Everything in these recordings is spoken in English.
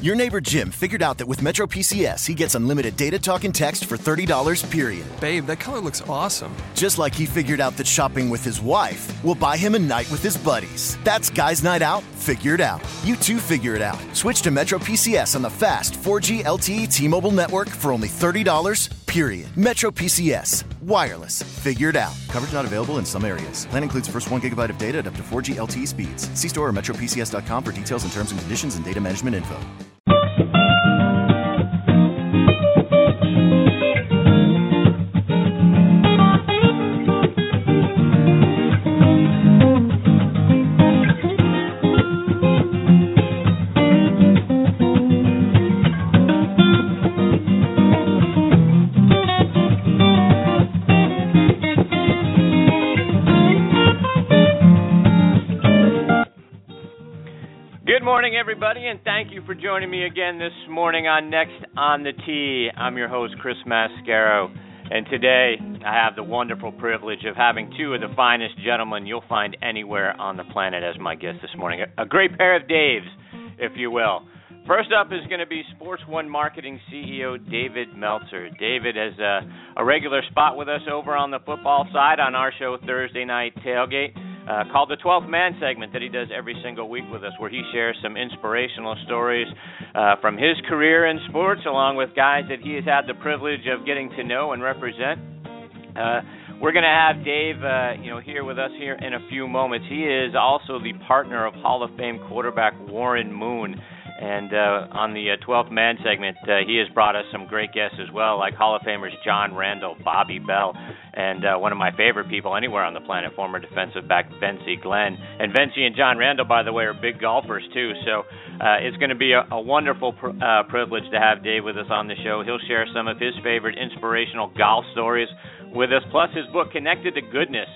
Your neighbor Jim figured out that with Metro PCS, he gets unlimited data talk and text for $30 period. Babe, that color looks awesome. Just like he figured out that shopping with his wife will buy him a night with his buddies. That's Guys Night Out, figured out. You too figure it out. Switch to Metro PCS on the fast 4G LTE T Mobile network for only $30 period. Metro PCS, wireless, figured out. Coverage not available in some areas. Plan includes first 1 gigabyte of data at up to 4G LTE speeds. See store or metropcs.com for details and terms and conditions and data management info. Everybody, and thank you for joining me again this morning on Next on the Tee. I'm your host, Chris Mascaro, and today I have the wonderful privilege of having two of the finest gentlemen you'll find anywhere on the planet as my guests this morning. A great pair of Daves, if you will. First up is going to be Sports One Marketing CEO David Meltzer. David has a, a regular spot with us over on the football side on our show Thursday Night Tailgate uh, called the 12th Man segment that he does every single week with us, where he shares some inspirational stories uh, from his career in sports, along with guys that he has had the privilege of getting to know and represent. Uh, we're going to have Dave, uh, you know, here with us here in a few moments. He is also the partner of Hall of Fame quarterback Warren Moon. And uh, on the uh, 12th Man segment, uh, he has brought us some great guests as well, like Hall of Famers John Randle, Bobby Bell, and uh, one of my favorite people anywhere on the planet, former defensive back Vencie Glenn. And Vencie and John Randle, by the way, are big golfers too. So uh, it's going to be a, a wonderful pr- uh, privilege to have Dave with us on the show. He'll share some of his favorite inspirational golf stories with us, plus his book Connected to Goodness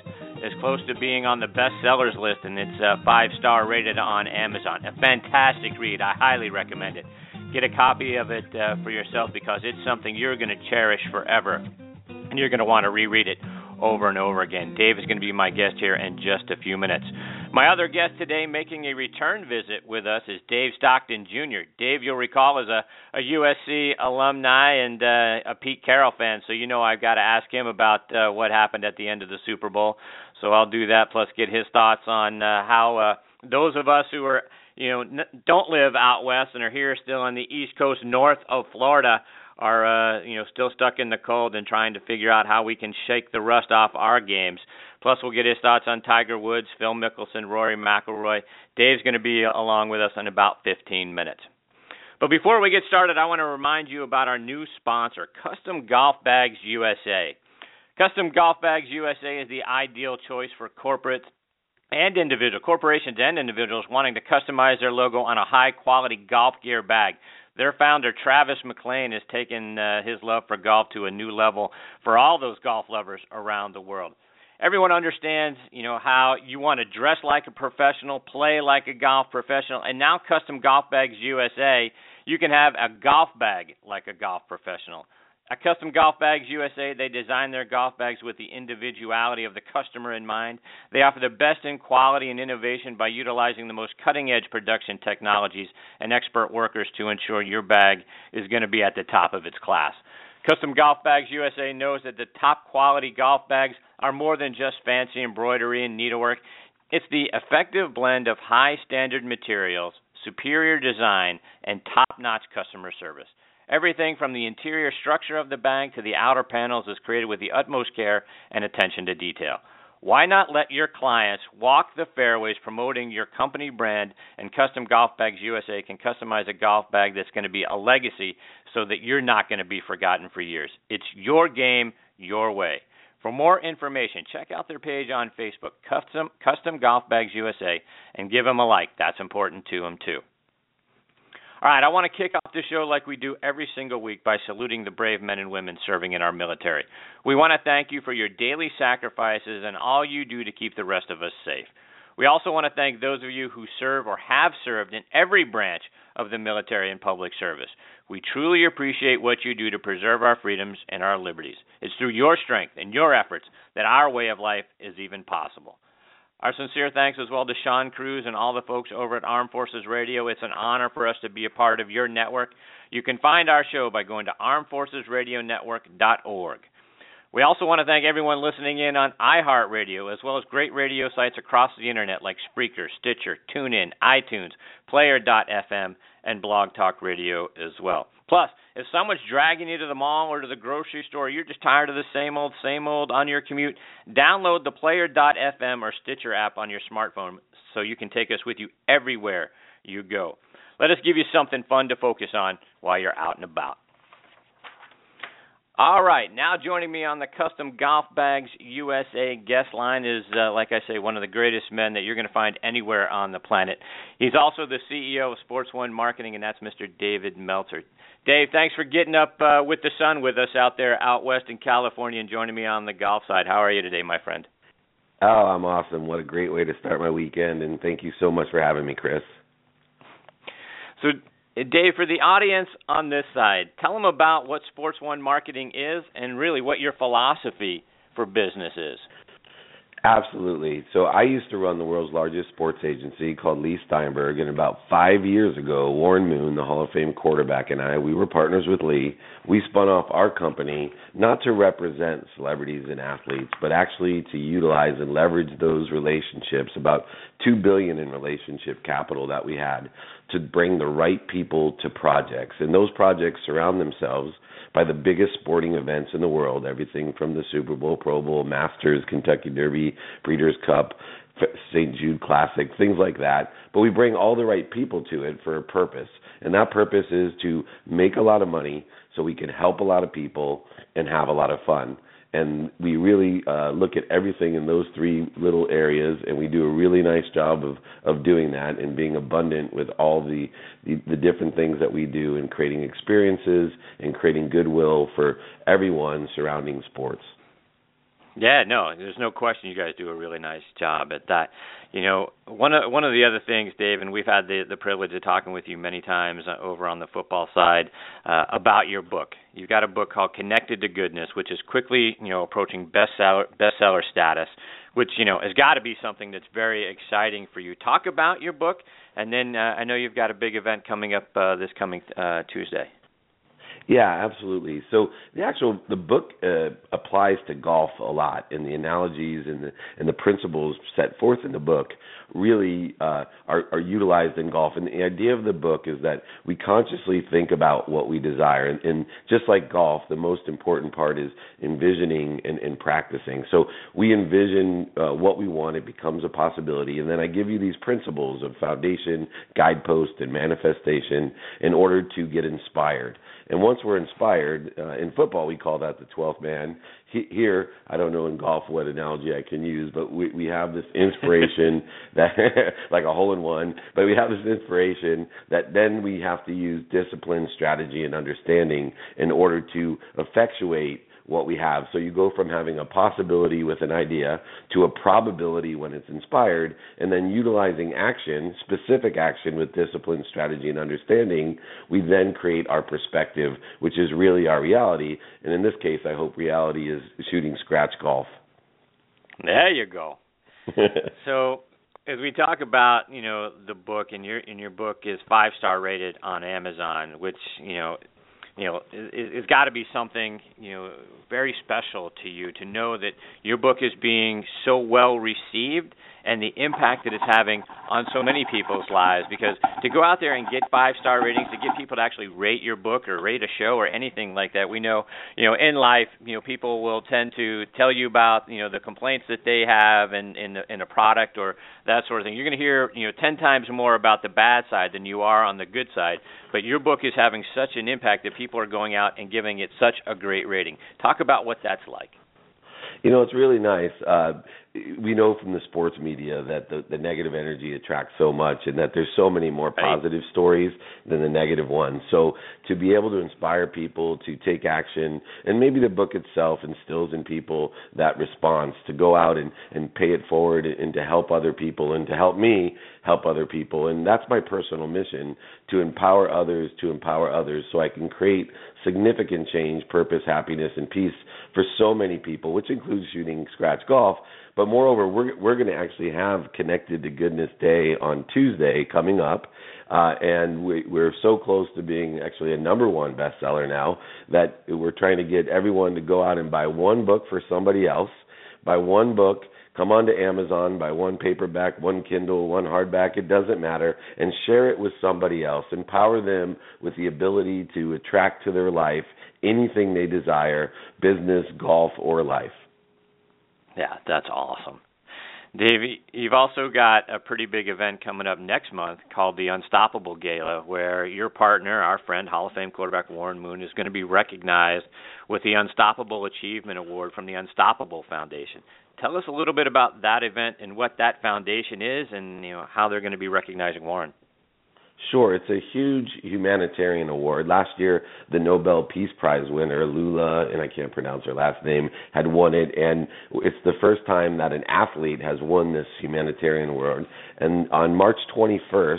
is close to being on the bestsellers list, and it's uh, five star rated on Amazon. A fantastic read. I highly recommend it. Get a copy of it uh, for yourself because it's something you're going to cherish forever, and you're going to want to reread it over and over again. Dave is going to be my guest here in just a few minutes. My other guest today making a return visit with us is Dave Stockton Jr. Dave, you'll recall, is a, a USC alumni and uh, a Pete Carroll fan, so you know I've got to ask him about uh, what happened at the end of the Super Bowl. So I'll do that, plus get his thoughts on uh, how uh, those of us who are, you know, n- don't live out west and are here still on the East Coast, north of Florida, are uh, you know still stuck in the cold and trying to figure out how we can shake the rust off our games. Plus, we'll get his thoughts on Tiger Woods, Phil Mickelson, Rory McIlroy. Dave's going to be along with us in about 15 minutes. But before we get started, I want to remind you about our new sponsor, Custom Golf Bags USA. Custom Golf Bags USA is the ideal choice for corporates and individual corporations and individuals wanting to customize their logo on a high quality golf gear bag. Their founder Travis McLean has taken uh, his love for golf to a new level for all those golf lovers around the world. Everyone understands, you know, how you want to dress like a professional, play like a golf professional, and now Custom Golf Bags USA, you can have a golf bag like a golf professional. At Custom Golf Bags USA, they design their golf bags with the individuality of the customer in mind. They offer the best in quality and innovation by utilizing the most cutting edge production technologies and expert workers to ensure your bag is going to be at the top of its class. Custom Golf Bags USA knows that the top quality golf bags are more than just fancy embroidery and needlework. It's the effective blend of high standard materials, superior design, and top notch customer service. Everything from the interior structure of the bag to the outer panels is created with the utmost care and attention to detail. Why not let your clients walk the fairways promoting your company brand and Custom Golf Bags USA can customize a golf bag that's going to be a legacy so that you're not going to be forgotten for years. It's your game, your way. For more information, check out their page on Facebook, Custom, Custom Golf Bags USA, and give them a like. That's important to them, too. All right, I want to kick off the show like we do every single week by saluting the brave men and women serving in our military. We want to thank you for your daily sacrifices and all you do to keep the rest of us safe. We also want to thank those of you who serve or have served in every branch of the military and public service. We truly appreciate what you do to preserve our freedoms and our liberties. It's through your strength and your efforts that our way of life is even possible. Our sincere thanks as well to Sean Cruz and all the folks over at Armed Forces Radio. It's an honor for us to be a part of your network. You can find our show by going to armedforcesradionetwork.org. We also want to thank everyone listening in on iHeartRadio, as well as great radio sites across the internet like Spreaker, Stitcher, TuneIn, iTunes, Player.fm, and Blog Talk Radio as well. Plus, if someone's dragging you to the mall or to the grocery store, you're just tired of the same old, same old on your commute, download the Player.fm or Stitcher app on your smartphone so you can take us with you everywhere you go. Let us give you something fun to focus on while you're out and about. All right, now joining me on the Custom Golf Bags USA guest line is, uh, like I say, one of the greatest men that you're going to find anywhere on the planet. He's also the CEO of Sports One Marketing, and that's Mr. David Meltzer. Dave, thanks for getting up uh, with the sun with us out there out west in California and joining me on the golf side. How are you today, my friend? Oh, I'm awesome. What a great way to start my weekend, and thank you so much for having me, Chris. So, Dave, for the audience on this side, tell them about what Sports One marketing is and really what your philosophy for business is. Absolutely. So I used to run the world's largest sports agency called Leigh Steinberg, and about five years ago, Warren Moon, the Hall of Fame quarterback, and I, we were partners with Leigh. We spun off our company not to represent celebrities and athletes, but actually to utilize and leverage those relationships, about two billion in relationship capital that we had, to bring the right people to projects. And those projects surround themselves by the biggest sporting events in the world, everything from the Super Bowl, Pro Bowl, Masters, Kentucky Derby, Breeders' Cup, St. Jude Classic, things like that. But we bring all the right people to it for a purpose. And that purpose is to make a lot of money so we can help a lot of people and have a lot of fun and we really uh, look at everything in those three little areas, and we do a really nice job of of doing that and being abundant with all the, the the different things that we do in creating experiences and creating goodwill for everyone surrounding sports. Yeah, no, there's no question you guys do a really nice job at that. You know, one of one of the other things, Dave, and we've had the the privilege of talking with you many times uh, over on the football side uh, about your book. You've got a book called Connected to Goodness, which is quickly, you know, approaching bestseller bestseller status, which you know has got to be something that's very exciting for you. Talk about your book, and then uh, I know you've got a big event coming up uh, this coming uh, Tuesday. Yeah, absolutely. So the actual the book uh, applies to golf a lot, and the analogies and the and the principles set forth in the book really uh, are are utilized in golf. And the idea of the book is that we consciously think about what we desire, and, and just like golf, the most important part is envisioning and, and practicing. So we envision uh, what we want; it becomes a possibility, and then I give you these principles of foundation, guidepost, and manifestation in order to get inspired. And once we're inspired, uh, in football we call that the 12th man. He, here, I don't know in golf what analogy I can use, but we we have this inspiration that like a hole in one, but we have this inspiration that then we have to use discipline, strategy, and understanding in order to effectuate what we have. So you go from having a possibility with an idea to a probability when it's inspired, and then utilizing action, specific action with discipline, strategy, and understanding, we then create our perspective, which is really our reality. And in this case, I hope reality is shooting scratch golf. There you go. so as we talk about you know the book and your in your book is five star rated on Amazon, which you know you know, it, it's got to be something you know very special to you to know that your book is being so well received and the impact that it's having on so many people's lives. Because to go out there and get five star ratings, to get people to actually rate your book or rate a show or anything like that, we know, you know, in life, you know, people will tend to tell you about, you know, the complaints that they have in in, in a product or that sort of thing. You're going to hear, you know, ten times more about the bad side than you are on the good side. But your book is having such an impact that people are going out and giving it such a great rating. Talk about what that's like. You know, it's really nice. Uh, we know from the sports media that the, the negative energy attracts so much and that there's so many more positive right. stories than the negative ones. So to be able to inspire people to take action and maybe the book itself instills in people that response to go out and, and pay it forward and to help other people and to help me help other people. And that's my personal mission to empower others, to empower others so I can create significant change, purpose, happiness, and peace for so many people, which includes shooting scratch golf But moreover, we're we're going to actually have Connected to Goodness Day on Tuesday coming up. Uh, and we, we're so close to being actually a number one bestseller now that we're trying to get everyone to go out and buy one book for somebody else, buy one book, come onto Amazon, buy one paperback, one Kindle, one hardback, it doesn't matter, and share it with somebody else. Empower them with the ability to attract to their life anything they desire, business, golf, or life. Yeah, that's awesome. Dave, you've also got a pretty big event coming up next month called the Unstoppable Gala, where your partner, our friend, Hall of Fame quarterback Warren Moon, is going to be recognized with the Unstoppable Achievement Award from the Unstoppable Foundation. Tell us a little bit about that event and what that foundation is, and you know how they're going to be recognizing Warren. Sure, it's a huge humanitarian award. Last year, the Nobel Peace Prize winner, Lula, and I can't pronounce her last name, had won it, and it's the first time that an athlete has won this humanitarian award. And on March 21st,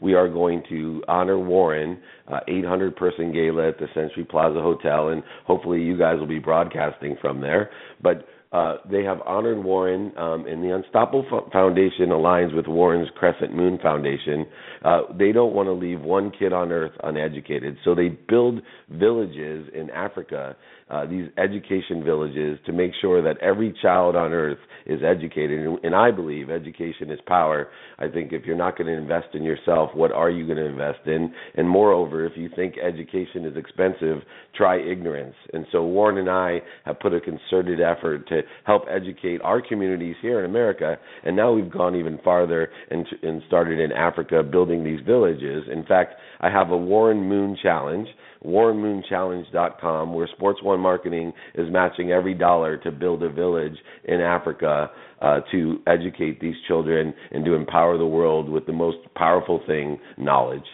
we are going to honor Warren, uh, 800 person gala at the Century Plaza Hotel, and hopefully you guys will be broadcasting from there. But uh, they have honored Warren, um, and the Unstoppable Foundation aligns with Warren's Crescent Moon Foundation. Uh, they don't want to leave one kid on Earth uneducated, so they build villages in Africa uh, these education villages to make sure that every child on earth is educated. And, and I believe education is power. I think if you're not going to invest in yourself, what are you going to invest in? And moreover, if you think education is expensive, try ignorance. And so Warren and I have put a concerted effort to help educate our communities here in America. And now we've gone even farther and, and started in Africa building these villages. In fact, I have a Warren Moon Challenge warrenmoonchallenge.com, where Sports One Marketing is matching every dollar to build a village in Africa uh, to educate these children and to empower the world with the most powerful thing, knowledge.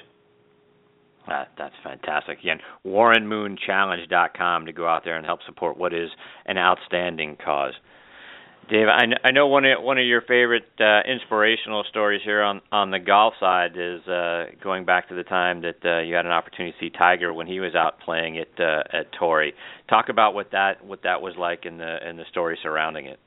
Uh, that's fantastic. Again, warrenmoonchallenge.com to go out there and help support what is an outstanding cause. Dave, I, I know one of one of your favorite uh, inspirational stories here on on the golf side is uh, going back to the time that uh, you had an opportunity to see Tiger when he was out playing at uh, at Torrey. Talk about what that what that was like in the in the story surrounding it.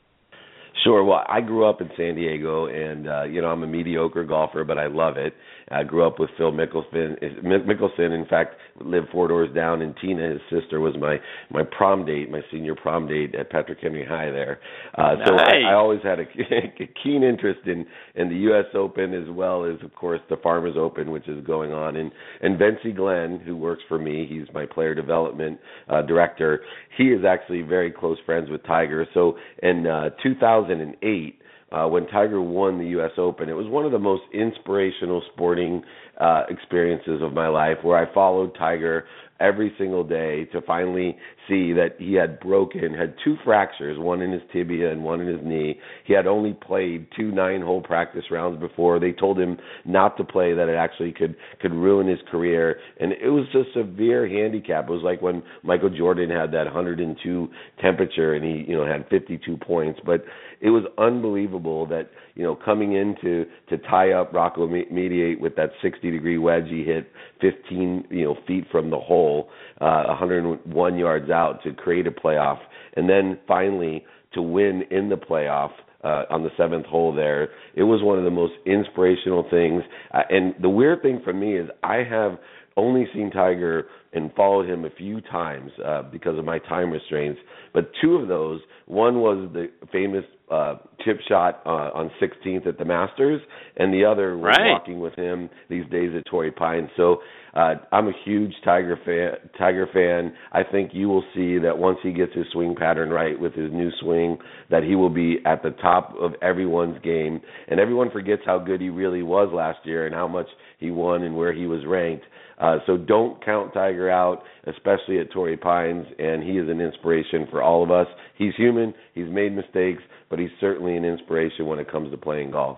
Sure. Well, I grew up in San Diego, and uh, you know I'm a mediocre golfer, but I love it. I grew up with Phil Mickelson. Mickelson, in fact, lived four doors down, and Tina, his sister, was my my prom date, my senior prom date at Patrick Henry High there. Uh, nice. So I, I always had a, a keen interest in in the U.S. Open as well as, of course, the Farmers Open, which is going on. And and Vencie Glenn, who works for me, he's my player development uh, director. He is actually very close friends with Tiger. So in uh, 2008 uh, when Tiger won the U.S. Open. It was one of the most inspirational sporting uh, experiences of my life, where I followed Tiger every single day to finally see that he had broken, had two fractures, one in his tibia and one in his knee. He had only played two nine-hole practice rounds before. They told him not to play, that it actually could could ruin his career, and it was a severe handicap. It was like when Michael Jordan had that 102 temperature and he, you know, had 52 points. But it was unbelievable that you know coming in to to tie up Rocco Mediate with that 60 degree wedge he hit 15 you know feet from the hole, uh, 101 yards out to create a playoff, and then finally to win in the playoff. Uh, on the seventh hole there, it was one of the most inspirational things. Uh, and the weird thing for me is I have only seen Tiger and followed him a few times uh, because of my time restraints. But two of those, one was the famous uh, chip shot uh, on 16th at the Masters, and the other was right. walking with him these days at Torrey Pines. So uh, I'm a huge Tiger fan. Tiger fan. I think you will see that once he gets his swing pattern right with his new swing, that he will be at the top of everyone's game, and everyone forgets how good he really was last year and how much he won and where he was ranked. Uh, so don't count Tiger out, especially at Torrey Pines, and he is an inspiration for all of us. He's human, he's made mistakes, but he's certainly an inspiration when it comes to playing golf.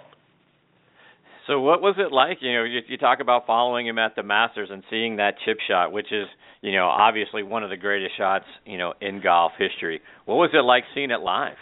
So what was it like? You know, you, you talk about following him at the Masters and seeing that chip shot, which is, you know, obviously one of the greatest shots, you know, in golf history. What was it like seeing it live?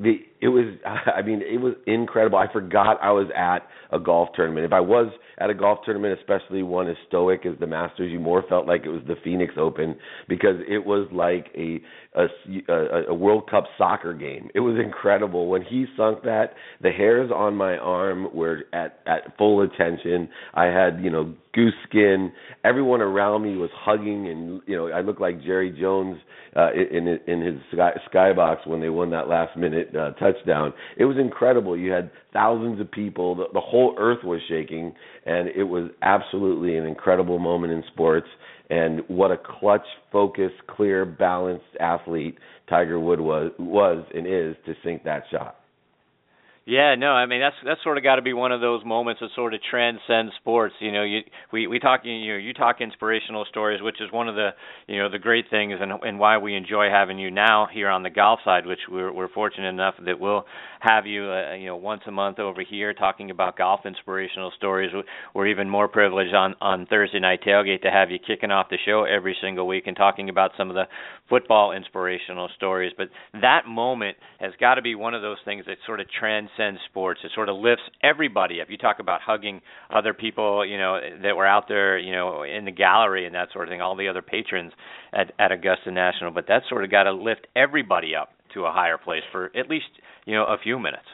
The it was I mean it was incredible. I forgot I was at a golf tournament. If I was at a golf tournament, especially one as stoic as the Masters, you more felt like it was the Phoenix Open because it was like a a, a, a World Cup soccer game. It was incredible when he sunk that. The hairs on my arm were at at full attention. I had you know goose skin. Everyone around me was hugging, and you know I looked like Jerry Jones uh, in in his sky, skybox when they won that last minute uh, touchdown. It was incredible. You had thousands of people. The, the whole earth was shaking, and it was absolutely an incredible moment in sports. And what a clutch, focused, clear, balanced athlete Tiger Wood was was and is to sink that shot. Yeah, no, I mean that's that's sort of got to be one of those moments that sort of transcends sports. You know, you we we talk you know you talk inspirational stories, which is one of the you know the great things and and why we enjoy having you now here on the golf side, which we're we're fortunate enough that we'll have you uh, you know once a month over here talking about golf inspirational stories. We're even more privileged on on Thursday night tailgate to have you kicking off the show every single week and talking about some of the football inspirational stories. But that moment has got to be one of those things that sort of transcends transcends sports. It sort of lifts everybody up. You talk about hugging other people, you know, that were out there, you know, in the gallery and that sort of thing, all the other patrons at, at Augusta National. But that sort of got to lift everybody up to a higher place for at least, you know, a few minutes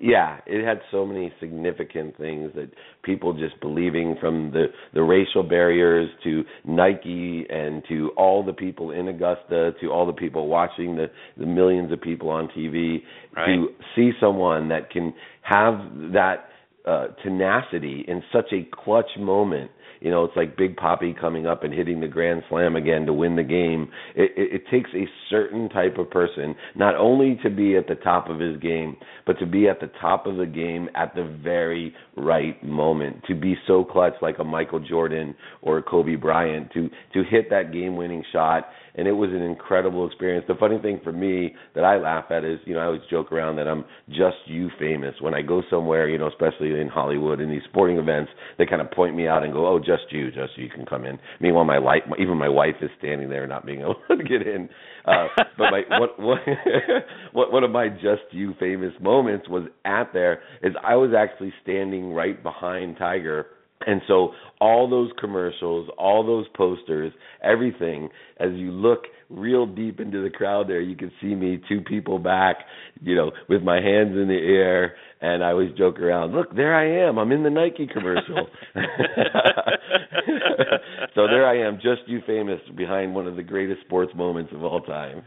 yeah, it had so many significant things that people just believing from the the racial barriers to Nike and to all the people in Augusta to all the people watching the the millions of people on TV right. to see someone that can have that uh tenacity in such a clutch moment you know, it's like Big Papi coming up and hitting the grand slam again to win the game. It, it, it takes a certain type of person not only to be at the top of his game, but to be at the top of the game at the very right moment. To be so clutch like a Michael Jordan or a Kobe Bryant to to hit that game-winning shot and it was an incredible experience. The funny thing for me that I laugh at is, you know, I always joke around that I'm just you famous. When I go somewhere, you know, especially in Hollywood in these sporting events, they kind of point me out and go, "Oh, just you, just you can come in." Meanwhile, my life, even my wife is standing there not being able to get in. Uh, but my what, what one of my just you famous moments was at there is I was actually standing right behind Tiger and so all those commercials, all those posters, everything, as you look real deep into the crowd there, you can see me two people back, you know, with my hands in the air and I always joke around, look, there I am. I'm in the Nike commercial. so there I am, just you famous behind one of the greatest sports moments of all time.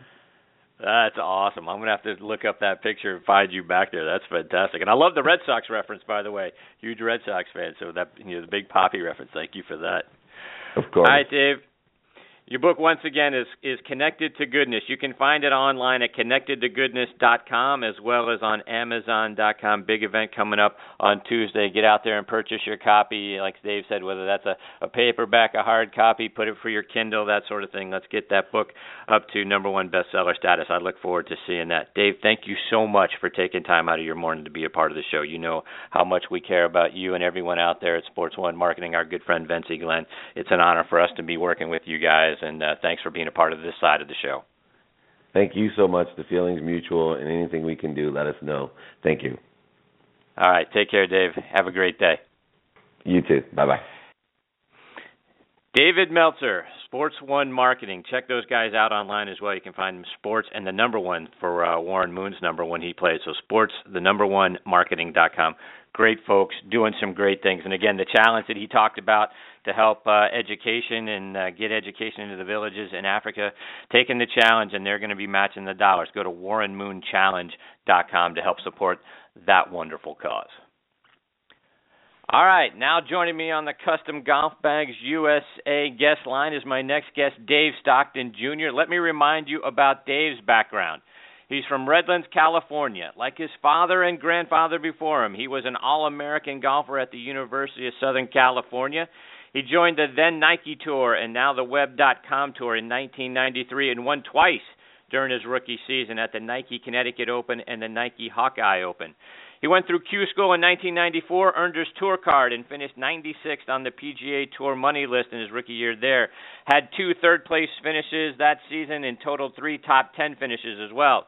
That's awesome. I'm gonna have to look up that picture and find you back there. That's fantastic. And I love the Red Sox reference, by the way. Huge Red Sox fan, so that you know the Big Papi reference. Thank you for that. Of course. All right, Dave. Your book, once again, is is Connected to Goodness. You can find it online at connectedtogoodness.com as well as on Amazon.com. Big event coming up on Tuesday. Get out there and purchase your copy. Like Dave said, whether that's a, a paperback, a hard copy, put it for your Kindle, that sort of thing. Let's get that book up to number one bestseller status. I look forward to seeing that. Dave, thank you so much for taking time out of your morning to be a part of the show. You know how much we care about you and everyone out there at Sports One Marketing. Our good friend Vince Glenn. It's an honor for us to be working with you guys guys, and uh, thanks for being a part of this side of the show. Thank you so much. The feeling's mutual, and anything we can do, let us know. Thank you. All right. Take care, Dave. Have a great day. You too. Bye bye. David Meltzer, Sports One Marketing. Check those guys out online as well. You can find them sports and the number one for uh, Warren Moon's number when he plays. So sports, the number one marketing.com. Great folks doing some great things. And again, the challenge that he talked about to help uh, education and uh, get education into the villages in Africa, taking the challenge, and they're going to be matching the dollars. Go to warrenmoonchallenge.com to help support that wonderful cause. All right, now joining me on the Custom Golf Bags USA guest line is my next guest, Dave Stockton Jr. Let me remind you about Dave's background. He's from Redlands, California. Like his father and grandfather before him, he was an All American golfer at the University of Southern California. He joined the then Nike Tour and now the Web.com Tour in 1993 and won twice during his rookie season at the Nike Connecticut Open and the Nike Hawkeye Open. He went through Q School in 1994, earned his tour card, and finished 96th on the PGA Tour money list in his rookie year there. Had two third place finishes that season and totaled three top 10 finishes as well.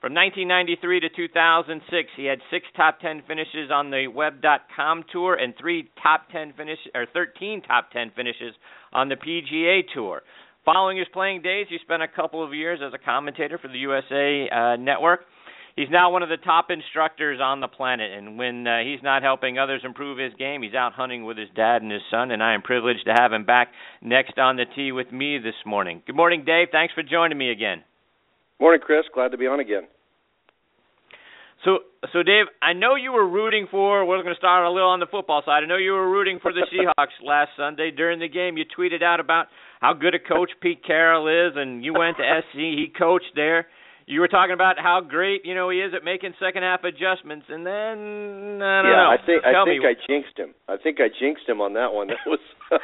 From 1993 to 2006, he had six top 10 finishes on the Web.com tour and three top 10 finish or 13 top 10 finishes on the PGA tour. Following his playing days, he spent a couple of years as a commentator for the USA uh, Network. He's now one of the top instructors on the planet, and when uh, he's not helping others improve his game, he's out hunting with his dad and his son. And I am privileged to have him back next on the tee with me this morning. Good morning, Dave. Thanks for joining me again. Morning, Chris. Glad to be on again. So, so Dave, I know you were rooting for. We're going to start a little on the football side. I know you were rooting for the Seahawks last Sunday during the game. You tweeted out about how good a coach Pete Carroll is, and you went to SC. He coached there you were talking about how great you know he is at making second half adjustments, and then I don't yeah, know. I think Tell I think me. I jinxed him. I think I jinxed him on that one. That was.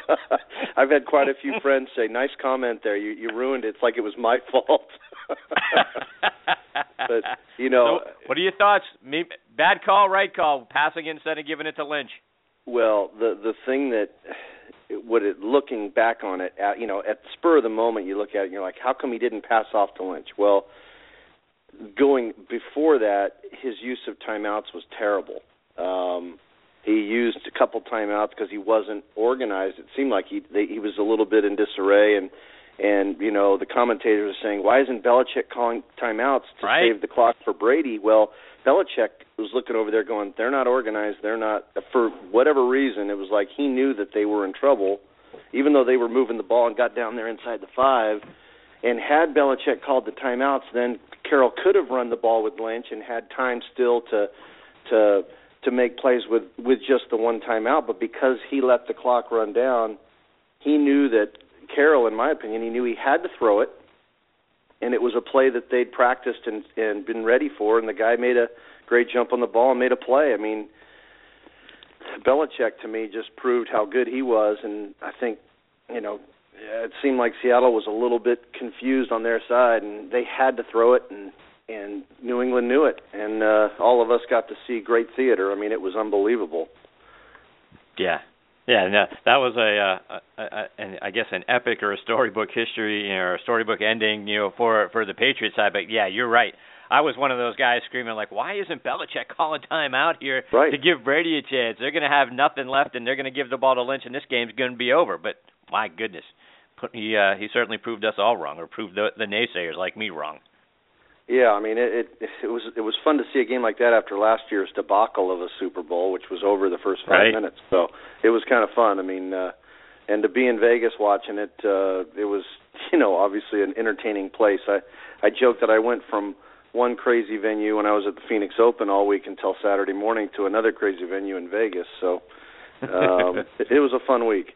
I've had quite a few friends say, "Nice comment there. You you ruined it. It's like it was my fault." but you know, so, what are your thoughts? Me, bad call, right call, passing instead of giving it to Lynch. Well, the the thing that what it looking back on it, at, you know, at the spur of the moment, you look at it and you're like, how come he didn't pass off to Lynch? Well going before that, his use of timeouts was terrible. Um, he used a couple timeouts because he wasn't organized. It seemed like he they, he was a little bit in disarray, and and you know the commentators are saying, why isn't Belichick calling timeouts to right. save the clock for Brady? Well, Belichick was looking over there going, they're not organized. They're not for whatever reason. It was like he knew that they were in trouble, even though they were moving the ball and got down there inside the five. And had Belichick called the timeouts, then Carroll could have run the ball with Lynch and had time still to to to make plays with with just the one timeout. But because he let the clock run down, he knew that Carroll, in my opinion, he knew he had to throw it, and it was a play that they'd practiced and and been ready for. And the guy made a great jump on the ball and made a play. I mean, Belichick to me just proved how good he was, and I think you know it seemed like Seattle was a little bit confused on their side, and they had to throw it, and and New England knew it, and uh, all of us got to see great theater. I mean, it was unbelievable. Yeah, yeah, no, that was a, uh, a, a, an, I guess an epic or a storybook history, you know, or a storybook ending, you know, for for the Patriots side. But yeah, you're right. I was one of those guys screaming like, "Why isn't Belichick calling time out here right. to give Brady a chance? They're going to have nothing left, and they're going to give the ball to Lynch, and this game's going to be over." But my goodness, he uh, he certainly proved us all wrong, or proved the, the naysayers like me wrong. Yeah, I mean it, it it was it was fun to see a game like that after last year's debacle of a Super Bowl, which was over the first five right. minutes. So it was kind of fun. I mean, uh, and to be in Vegas watching it, uh, it was you know obviously an entertaining place. I I joked that I went from one crazy venue when I was at the Phoenix Open all week until Saturday morning to another crazy venue in Vegas. So um, it, it was a fun week.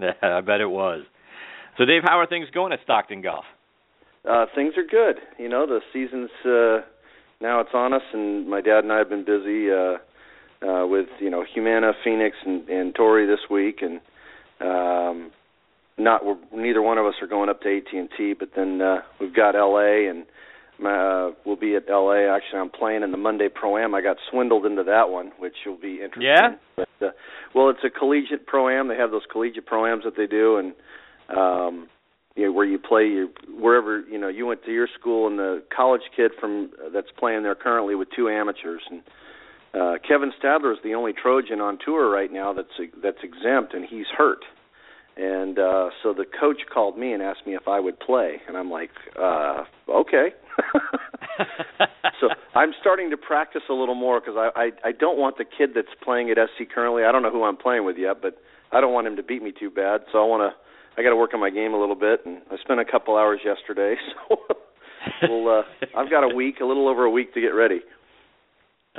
Yeah, I bet it was. So, Dave, how are things going at Stockton Golf? Uh, things are good. You know, the season's uh, now it's on us, and my dad and I have been busy uh, uh, with you know Humana, Phoenix, and, and Torrey this week, and um, not we're, neither one of us are going up to AT and T, but then uh, we've got LA, and uh, we'll be at LA. Actually, I'm playing in the Monday Pro Am. I got swindled into that one, which will be interesting. Yeah. But uh, well, it's a collegiate Pro Am. They have those collegiate Pro Ams that they do, and um you know where you play you wherever you know you went to your school and the college kid from that's playing there currently with two amateurs and uh Kevin Stadler is the only Trojan on tour right now that's that's exempt and he's hurt. And uh so the coach called me and asked me if I would play and I'm like uh okay. so I'm starting to practice a little more cuz I, I I don't want the kid that's playing at SC currently. I don't know who I'm playing with yet, but I don't want him to beat me too bad. So I want to I got to work on my game a little bit, and I spent a couple hours yesterday, so we'll. Uh, I've got a week, a little over a week to get ready.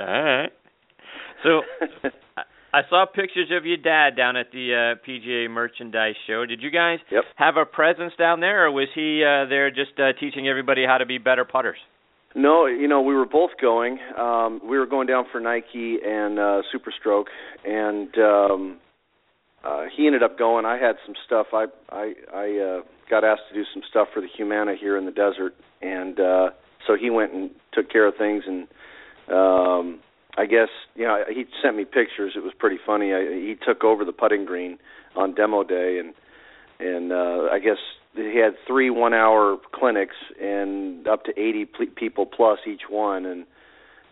All right. So I saw pictures of your dad down at the uh, PGA Merchandise Show. Did you guys yep. have a presence down there, or was he uh, there just uh, teaching everybody how to be better putters? No, you know we were both going. Um, we were going down for Nike and uh, Superstroke, and um, uh he ended up going. I had some stuff. I i i uh got asked to do some stuff for the humana here in the desert. And uh so he went and took care of things. And um i guess you know he sent me pictures. It was pretty funny. I, he took over the putting green on demo day. And and uh i guess he had three one-hour clinics and up to 80 people plus each one, and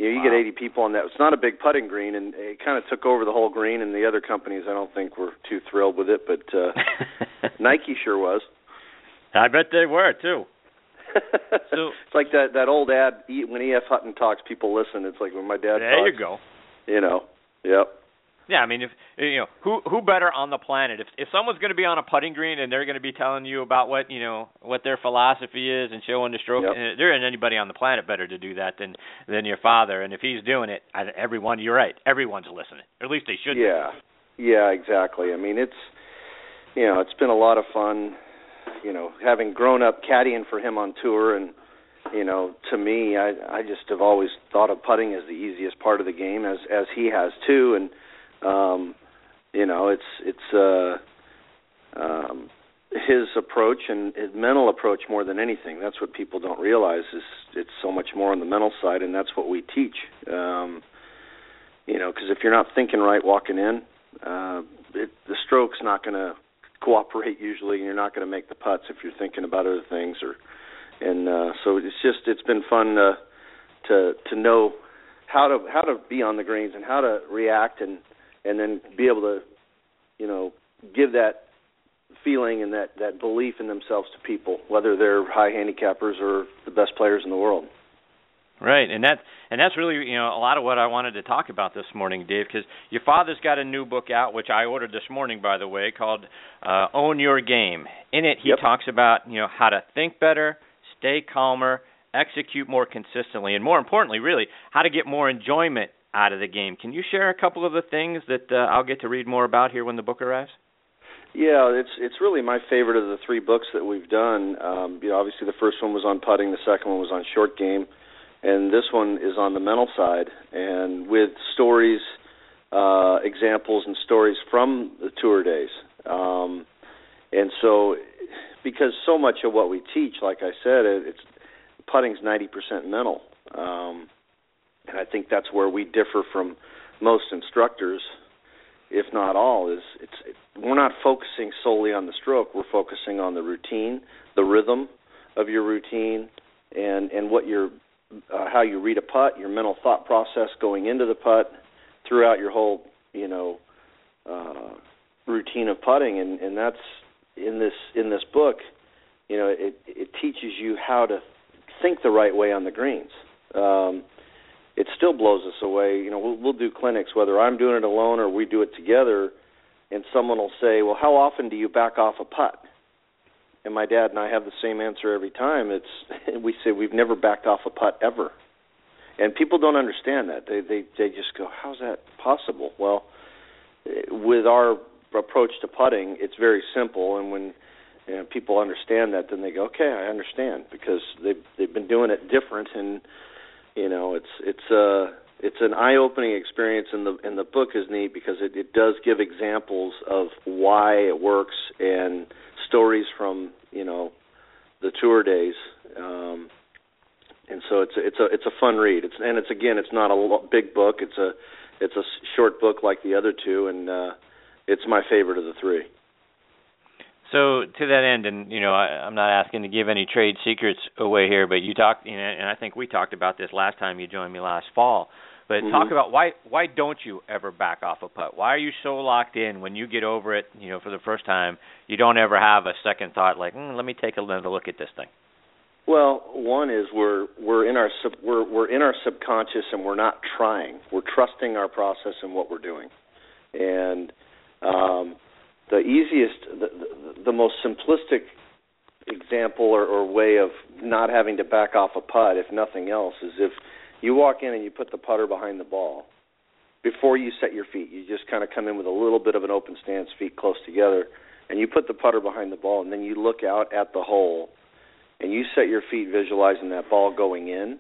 you know, you wow. get 80 people on that. It's not a big putting green, and it kind of took over the whole green. And the other companies, I don't think were too thrilled with it, but uh, Nike sure was. I bet they were too. so it's like that that old ad when E.F. Hutton talks, people listen. It's like when my dad. There talks, you go. You know. Yep. Yeah, I mean, if you know who who better on the planet? If if someone's going to be on a putting green and they're going to be telling you about what you know what their philosophy is and showing the stroke, yep. Eh, there isn't anybody on the planet better to do that than than your father. And if he's doing it, everyone, you're right, everyone's listening. Or at least they should. Yeah, be. yeah, exactly. I mean, it's you know, it's been a lot of fun. You know, having grown up caddying for him on tour and you know, to me, I I just have always thought of putting as the easiest part of the game, as as he has too, and um, you know, it's it's uh, um, his approach and his mental approach more than anything. That's what people don't realize is it's so much more on the mental side, and that's what we teach. Um, you know, because if you're not thinking right walking in, uh, it, the stroke's not going to cooperate usually, and you're not going to make the putts if you're thinking about other things. Or, and uh, so it's just it's been fun uh, to to know how to how to be on the greens and how to react and and then be able to, you know, give that feeling and that that belief in themselves to people, whether they're high handicappers or the best players in the world. Right, and that and that's really you know a lot of what I wanted to talk about this morning, Dave, because your father's got a new book out, which I ordered this morning, by the way, called uh, "Own Your Game." In it, he yep. talks about you know how to think better, stay calmer, execute more consistently, and more importantly, really how to get more enjoyment out of the game. Can you share a couple of the things that uh, I'll get to read more about here when the book arrives? Yeah, it's it's really my favorite of the three books that we've done. Um, you know, obviously the first one was on putting, the second one was on short game, and this one is on the mental side, and with stories, uh, examples, and stories from the tour days. Um, and so, because so much of what we teach, like I said, it, it's putting's ninety percent mental. Um, and I think that's where we differ from most instructors, if not all. Is it's it, we're not focusing solely on the stroke. We're focusing on the routine, the rhythm of your routine, and and what your uh, how you read a putt, your mental thought process going into the putt, throughout your whole you know uh, routine of putting, and and that's in this in this book. You know, it it teaches you how to think the right way on the greens. Um, it still blows us away. You know, we'll, we'll do clinics whether I'm doing it alone or we do it together, and someone will say, "Well, how often do you back off a putt?" And my dad and I have the same answer every time. It's we say we've never backed off a putt ever, and people don't understand that. They they they just go, "How's that possible?" Well, with our approach to putting, it's very simple, and when you people understand that, then they go, "Okay, I understand," because they've they've been doing it different and you know it's it's uh it's an eye-opening experience and the and the book is neat because it, it does give examples of why it works and stories from you know the tour days. Um and so it's a, it's a it's a fun read. It's and it's again it's not a big book. It's a it's a short book like the other two and uh it's my favorite of the three so to that end, and you know, I, I'm not asking to give any trade secrets away here, but you talked, you know, and I think we talked about this last time you joined me last fall. But mm-hmm. talk about why why don't you ever back off a putt? Why are you so locked in when you get over it? You know, for the first time, you don't ever have a second thought like, mm, let me take another look at this thing. Well, one is we're we're in our sub, we're we're in our subconscious and we're not trying. We're trusting our process and what we're doing, and um, the easiest, the, the, the most simplistic example or, or way of not having to back off a putt, if nothing else, is if you walk in and you put the putter behind the ball before you set your feet. You just kind of come in with a little bit of an open stance, feet close together, and you put the putter behind the ball, and then you look out at the hole and you set your feet visualizing that ball going in.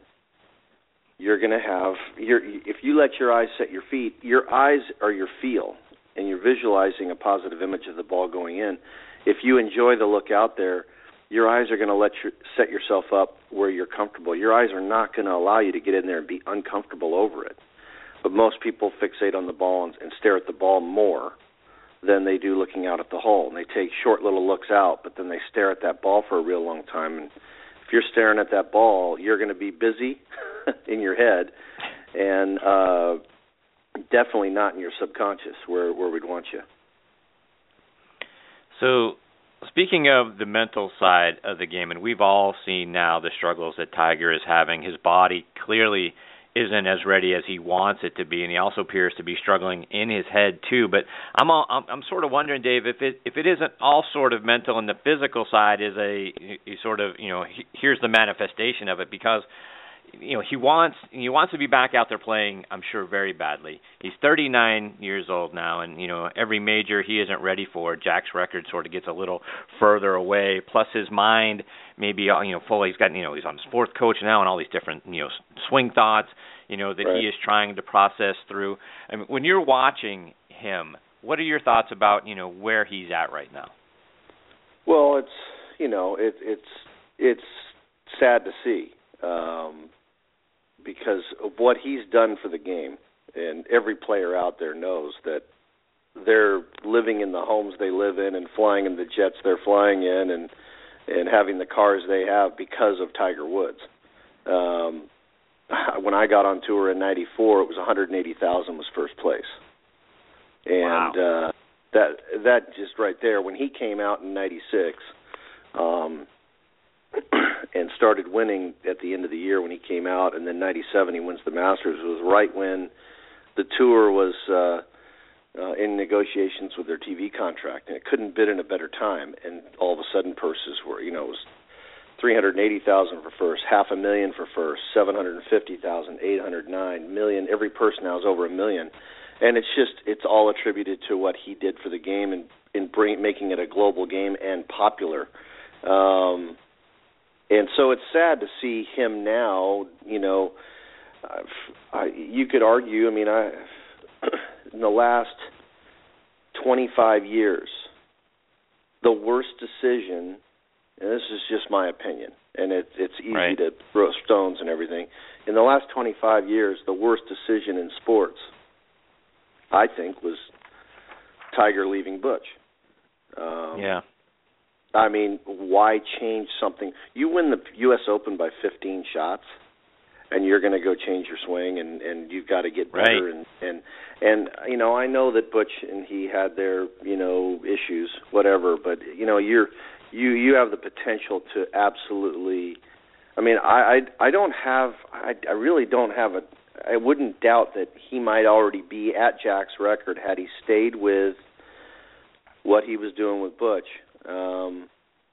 You're going to have your if you let your eyes set your feet, your eyes are your feel and you're visualizing a positive image of the ball going in, if you enjoy the look out there, your eyes are going to let you set yourself up where you're comfortable. Your eyes are not going to allow you to get in there and be uncomfortable over it. But most people fixate on the ball and, and stare at the ball more than they do looking out at the hole. And they take short little looks out, but then they stare at that ball for a real long time. And if you're staring at that ball, you're going to be busy in your head, and uh, definitely not in your subconscious where where we'd want you. So, speaking of the mental side of the game, and we've all seen now the struggles that Tiger is having. His body clearly isn't as ready as he wants it to be, and he also appears to be struggling in his head too. But I'm all, I'm, I'm sort of wondering, Dave, if it if it isn't all sort of mental, and the physical side is a, a sort of you know here's the manifestation of it because you know he wants he wants to be back out there playing i'm sure very badly. He's 39 years old now and you know every major he isn't ready for jack's record sort of gets a little further away. Plus his mind maybe you know fully he's got you know he's on his fourth coach now and all these different you know swing thoughts you know that right. he is trying to process through. I mean when you're watching him what are your thoughts about you know where he's at right now? Well it's you know it it's it's sad to see. Um because of what he's done for the game. And every player out there knows that they're living in the homes they live in and flying in the jets they're flying in and and having the cars they have because of Tiger Woods. Um when I got on tour in 94 it was 180,000 was first place. And wow. uh that that just right there when he came out in 96 um and started winning at the end of the year when he came out, and then '97 he wins the Masters. It was right when the tour was uh, uh, in negotiations with their TV contract, and it couldn't bid in a better time. And all of a sudden, purses were, you know, it was three hundred eighty thousand for first, half a million for first, seven hundred fifty thousand, eight hundred nine million. Every purse now is over a million, and it's just it's all attributed to what he did for the game and in bring, making it a global game and popular. Um, and so it's sad to see him now. You know, I, you could argue. I mean, I in the last 25 years, the worst decision, and this is just my opinion, and it, it's easy right. to throw stones and everything. In the last 25 years, the worst decision in sports, I think, was Tiger leaving Butch. Um, yeah. I mean, why change something? You win the U.S. Open by 15 shots, and you're going to go change your swing, and and you've got to get better. Right. And and and you know, I know that Butch and he had their you know issues, whatever. But you know, you're you you have the potential to absolutely. I mean, I I, I don't have I I really don't have a. I wouldn't doubt that he might already be at Jack's record had he stayed with what he was doing with Butch. Um,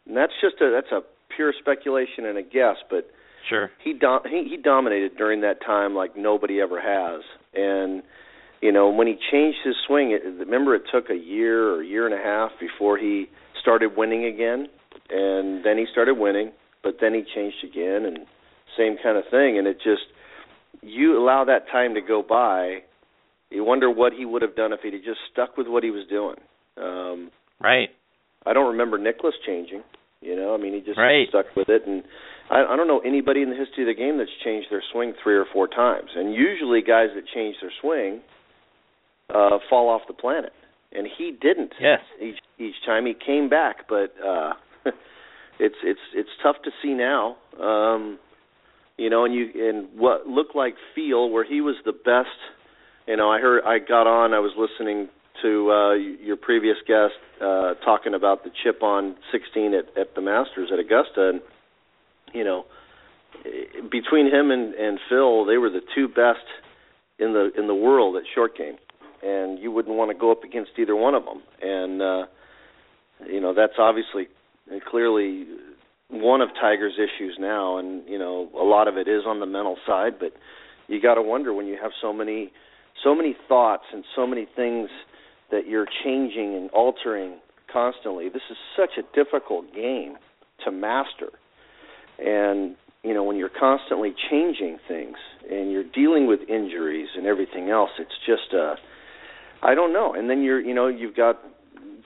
and that's just a that's a pure speculation and a guess, but sure he do- he, he dominated during that time like nobody ever has. And you know when he changed his swing, it, remember it took a year or a year and a half before he started winning again, and then he started winning, but then he changed again, and same kind of thing. And it just you allow that time to go by, you wonder what he would have done if he'd just stuck with what he was doing. Um, right. I don't remember Nicklaus changing. You know, I mean, he just right. stuck with it, and I, I don't know anybody in the history of the game that's changed their swing three or four times. And usually, guys that change their swing uh, fall off the planet, and he didn't. Yes. Each each time he came back, but uh, it's it's it's tough to see now. Um, you know, and you and what looked like feel where he was the best. You know, I heard I got on. I was listening to uh, your previous guest uh, talking about the chip on 16 at, at the Masters at Augusta, and you know, between him and, and Phil, they were the two best in the in the world at short game, and you wouldn't want to go up against either one of them. And uh, you know, that's obviously clearly one of Tiger's issues now, and you know, a lot of it is on the mental side, but you got to wonder when you have so many so many thoughts and so many things that you're changing and altering constantly. This is such a difficult game to master. And, you know, when you're constantly changing things and you're dealing with injuries and everything else, it's just uh I don't know. And then you're, you know, you've got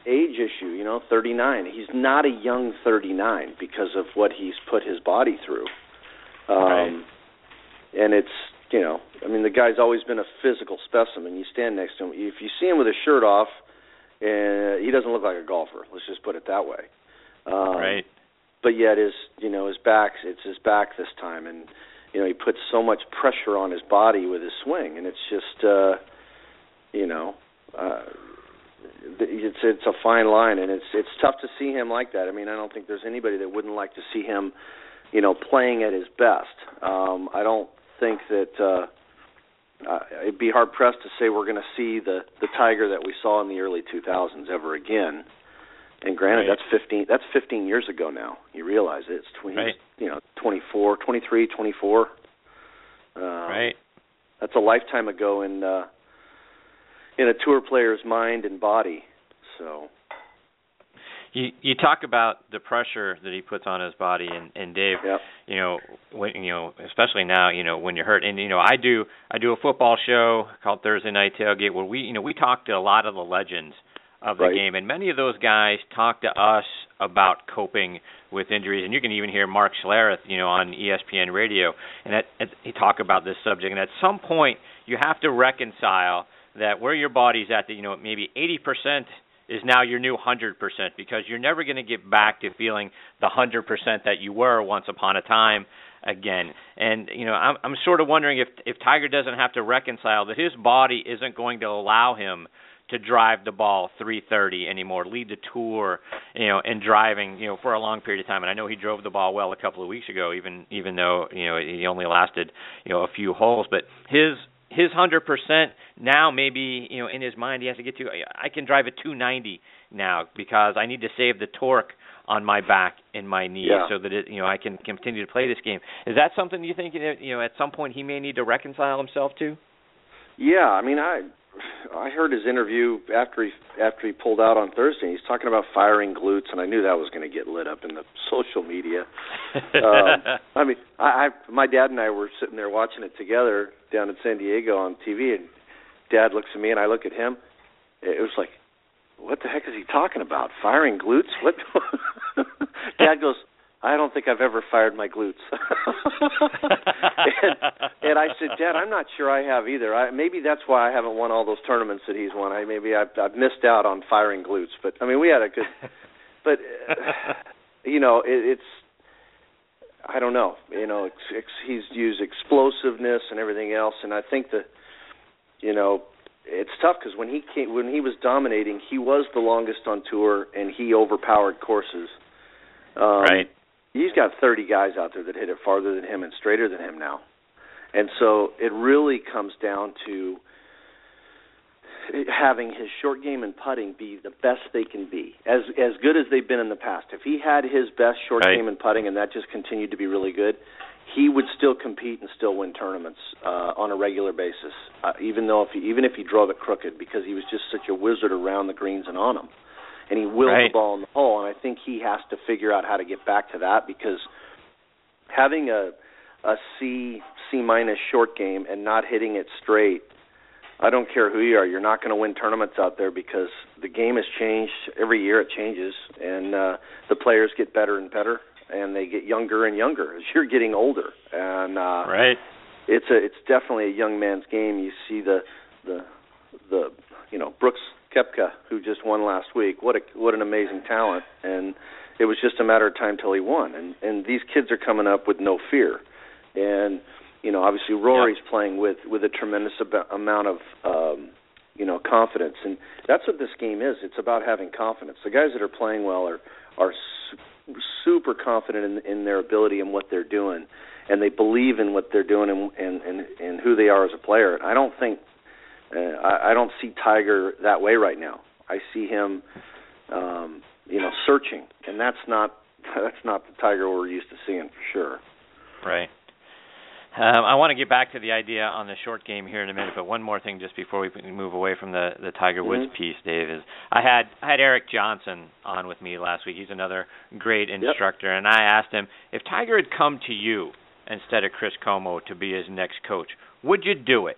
age issue, you know, 39. He's not a young 39 because of what he's put his body through. Um right. and it's you know, I mean, the guy's always been a physical specimen. You stand next to him. If you see him with his shirt off, and he doesn't look like a golfer. Let's just put it that way. Um, right. But yet his you know his back it's his back this time, and you know he puts so much pressure on his body with his swing, and it's just uh, you know. Uh, it's it's a fine line, and it's it's tough to see him like that. I mean, I don't think there's anybody that wouldn't like to see him, you know, playing at his best. Um, I don't think that uh, uh, it'd be hard pressed to say we're going to see the the Tiger that we saw in the early 2000s ever again. And granted, right. that's 15 that's 15 years ago now. You realize it. It's 20, right. you know, 24, 23, 24. Um, right. That's a lifetime ago in uh in a tour player's mind and body. So you you talk about the pressure that he puts on his body and and Dave yep. you know when you know especially now you know when you're hurt. And you know I do I do a football show called Thursday Night Tailgate where we you know we talk to a lot of the legends of the right. game. And many of those guys talk to us about coping with injuries. And you can even hear Mark Schlereth you know on ESPN radio. And at, at, he talk about this subject. And at some point you have to reconcile that where your body's at that you know maybe 80% is now your new 100% because you're never going to get back to feeling the 100% that you were once upon a time again. And you know, I'm I'm sort of wondering if if Tiger doesn't have to reconcile that his body isn't going to allow him to drive the ball 330 anymore, lead the tour, you know, and driving, you know, for a long period of time. And I know he drove the ball well a couple of weeks ago, even even though you know he only lasted you know a few holes. But his his hundred percent now maybe you know in his mind he has to get to I can drive a 290 now because I need to save the torque on my back and my knees yeah. so that it you know I can continue to play this game. Is that something you think you know at some point he may need to reconcile himself to? Yeah, I mean I I heard his interview after he after he pulled out on Thursday. He's talking about firing glutes, and I knew that was going to get lit up in the social media. um, I mean, I, I my dad and I were sitting there watching it together down in San Diego on TV, and Dad looks at me, and I look at him. It was like, what the heck is he talking about? Firing glutes? What? Dad goes, I don't think I've ever fired my glutes. and, and I said, Dad, I'm not sure I have either. I, maybe that's why I haven't won all those tournaments that he's won. I maybe I've, I've missed out on firing glutes. But I mean, we had a good. But uh, you know, it, it's. I don't know. You know, it's, it's, he's used explosiveness and everything else, and I think that, you know, it's tough because when he came, when he was dominating, he was the longest on tour, and he overpowered courses. Um, right he's got 30 guys out there that hit it farther than him and straighter than him now. And so it really comes down to having his short game and putting be the best they can be, as as good as they've been in the past. If he had his best short right. game and putting, and that just continued to be really good, he would still compete and still win tournaments uh, on a regular basis, uh, even though if he, even if he drove it crooked, because he was just such a wizard around the greens and on them and he willed right. the ball in the hole. And I think he has to figure out how to get back to that because having a a C C minus short game and not hitting it straight, I don't care who you are, you're not going to win tournaments out there because the game has changed every year. It changes, and uh, the players get better and better, and they get younger and younger as you're getting older. And uh, right, it's a it's definitely a young man's game. You see the the the you know Brooks Koepka, who just won last week. What a what an amazing talent, and it was just a matter of time till he won. And and these kids are coming up with no fear, and you know obviously Rory's yep. playing with with a tremendous ab- amount of um, you know confidence, and that's what this game is. It's about having confidence. The guys that are playing well are are su- super confident in in their ability and what they're doing, and they believe in what they're doing and and and, and who they are as a player. I don't think uh, I, I don't see Tiger that way right now. I see him, um, you know, searching, and that's not that's not the Tiger we're used to seeing for sure. Right. Um, I want to get back to the idea on the short game here in a minute, but one more thing just before we move away from the the Tiger Woods mm-hmm. piece, Dave is I had I had Eric Johnson on with me last week. He's another great instructor, yep. and I asked him if Tiger had come to you instead of Chris Como to be his next coach, would you do it?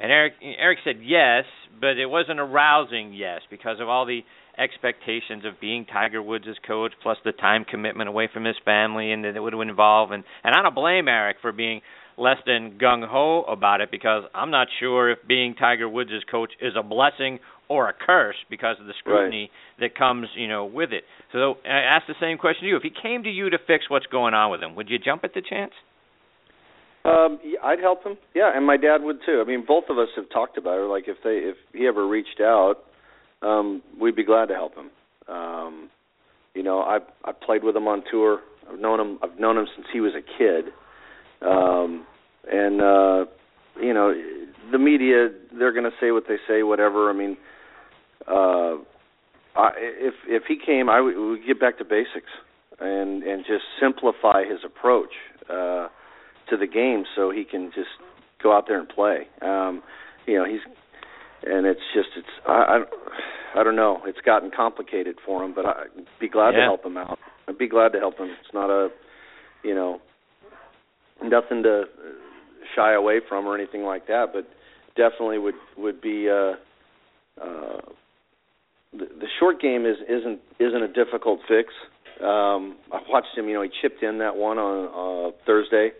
And Eric Eric said yes, but it wasn't a rousing yes because of all the expectations of being Tiger Woods' coach, plus the time commitment away from his family, and that it would involve. And and I don't blame Eric for being less than gung ho about it because I'm not sure if being Tiger Woods' coach is a blessing or a curse because of the scrutiny right. that comes, you know, with it. So I ask the same question to you: If he came to you to fix what's going on with him, would you jump at the chance? Um, I'd help him. Yeah, and my dad would too. I mean, both of us have talked about it. Like if they if he ever reached out, um, we'd be glad to help him. Um, you know, I I played with him on tour. I've known him. I've known him since he was a kid. Um, and uh, you know, the media they're going to say what they say, whatever. I mean, uh, I, if if he came, I would get back to basics and and just simplify his approach uh, to the game so he can just go out there and play. Um, you know, he's and it's just it's I I, I don't know. It's gotten complicated for him, but I'd be glad yeah. to help him out. I'd be glad to help him. It's not a you know nothing to shy away from or anything like that, but definitely would would be uh uh the, the short game is isn't isn't a difficult fix. Um I watched him, you know, he chipped in that one on uh Thursday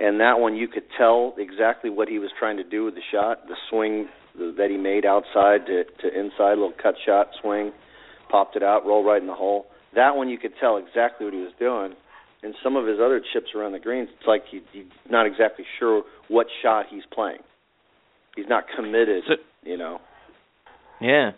and that one you could tell exactly what he was trying to do with the shot, the swing that he made outside to to inside, little cut shot swing, popped it out, roll right in the hole. That one you could tell exactly what he was doing. And some of his other chips around the greens, it's like he, he's not exactly sure what shot he's playing. He's not committed, so, you know. Yeah.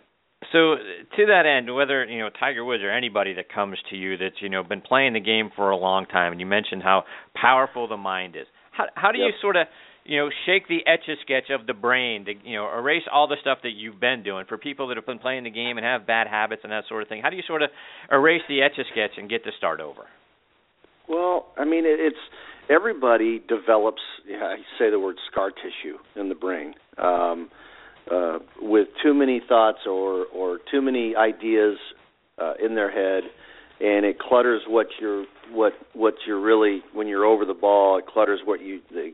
So to that end, whether you know Tiger Woods or anybody that comes to you that's you know been playing the game for a long time, and you mentioned how powerful the mind is. How how do yep. you sort of you know shake the etch a sketch of the brain to you know erase all the stuff that you've been doing for people that have been playing the game and have bad habits and that sort of thing? How do you sort of erase the etch a sketch and get to start over? Well, I mean, it's everybody develops. Yeah, I say the word scar tissue in the brain. Um, uh, with too many thoughts or or too many ideas uh, in their head, and it clutters what you're what what you're really when you're over the ball. It clutters what you, you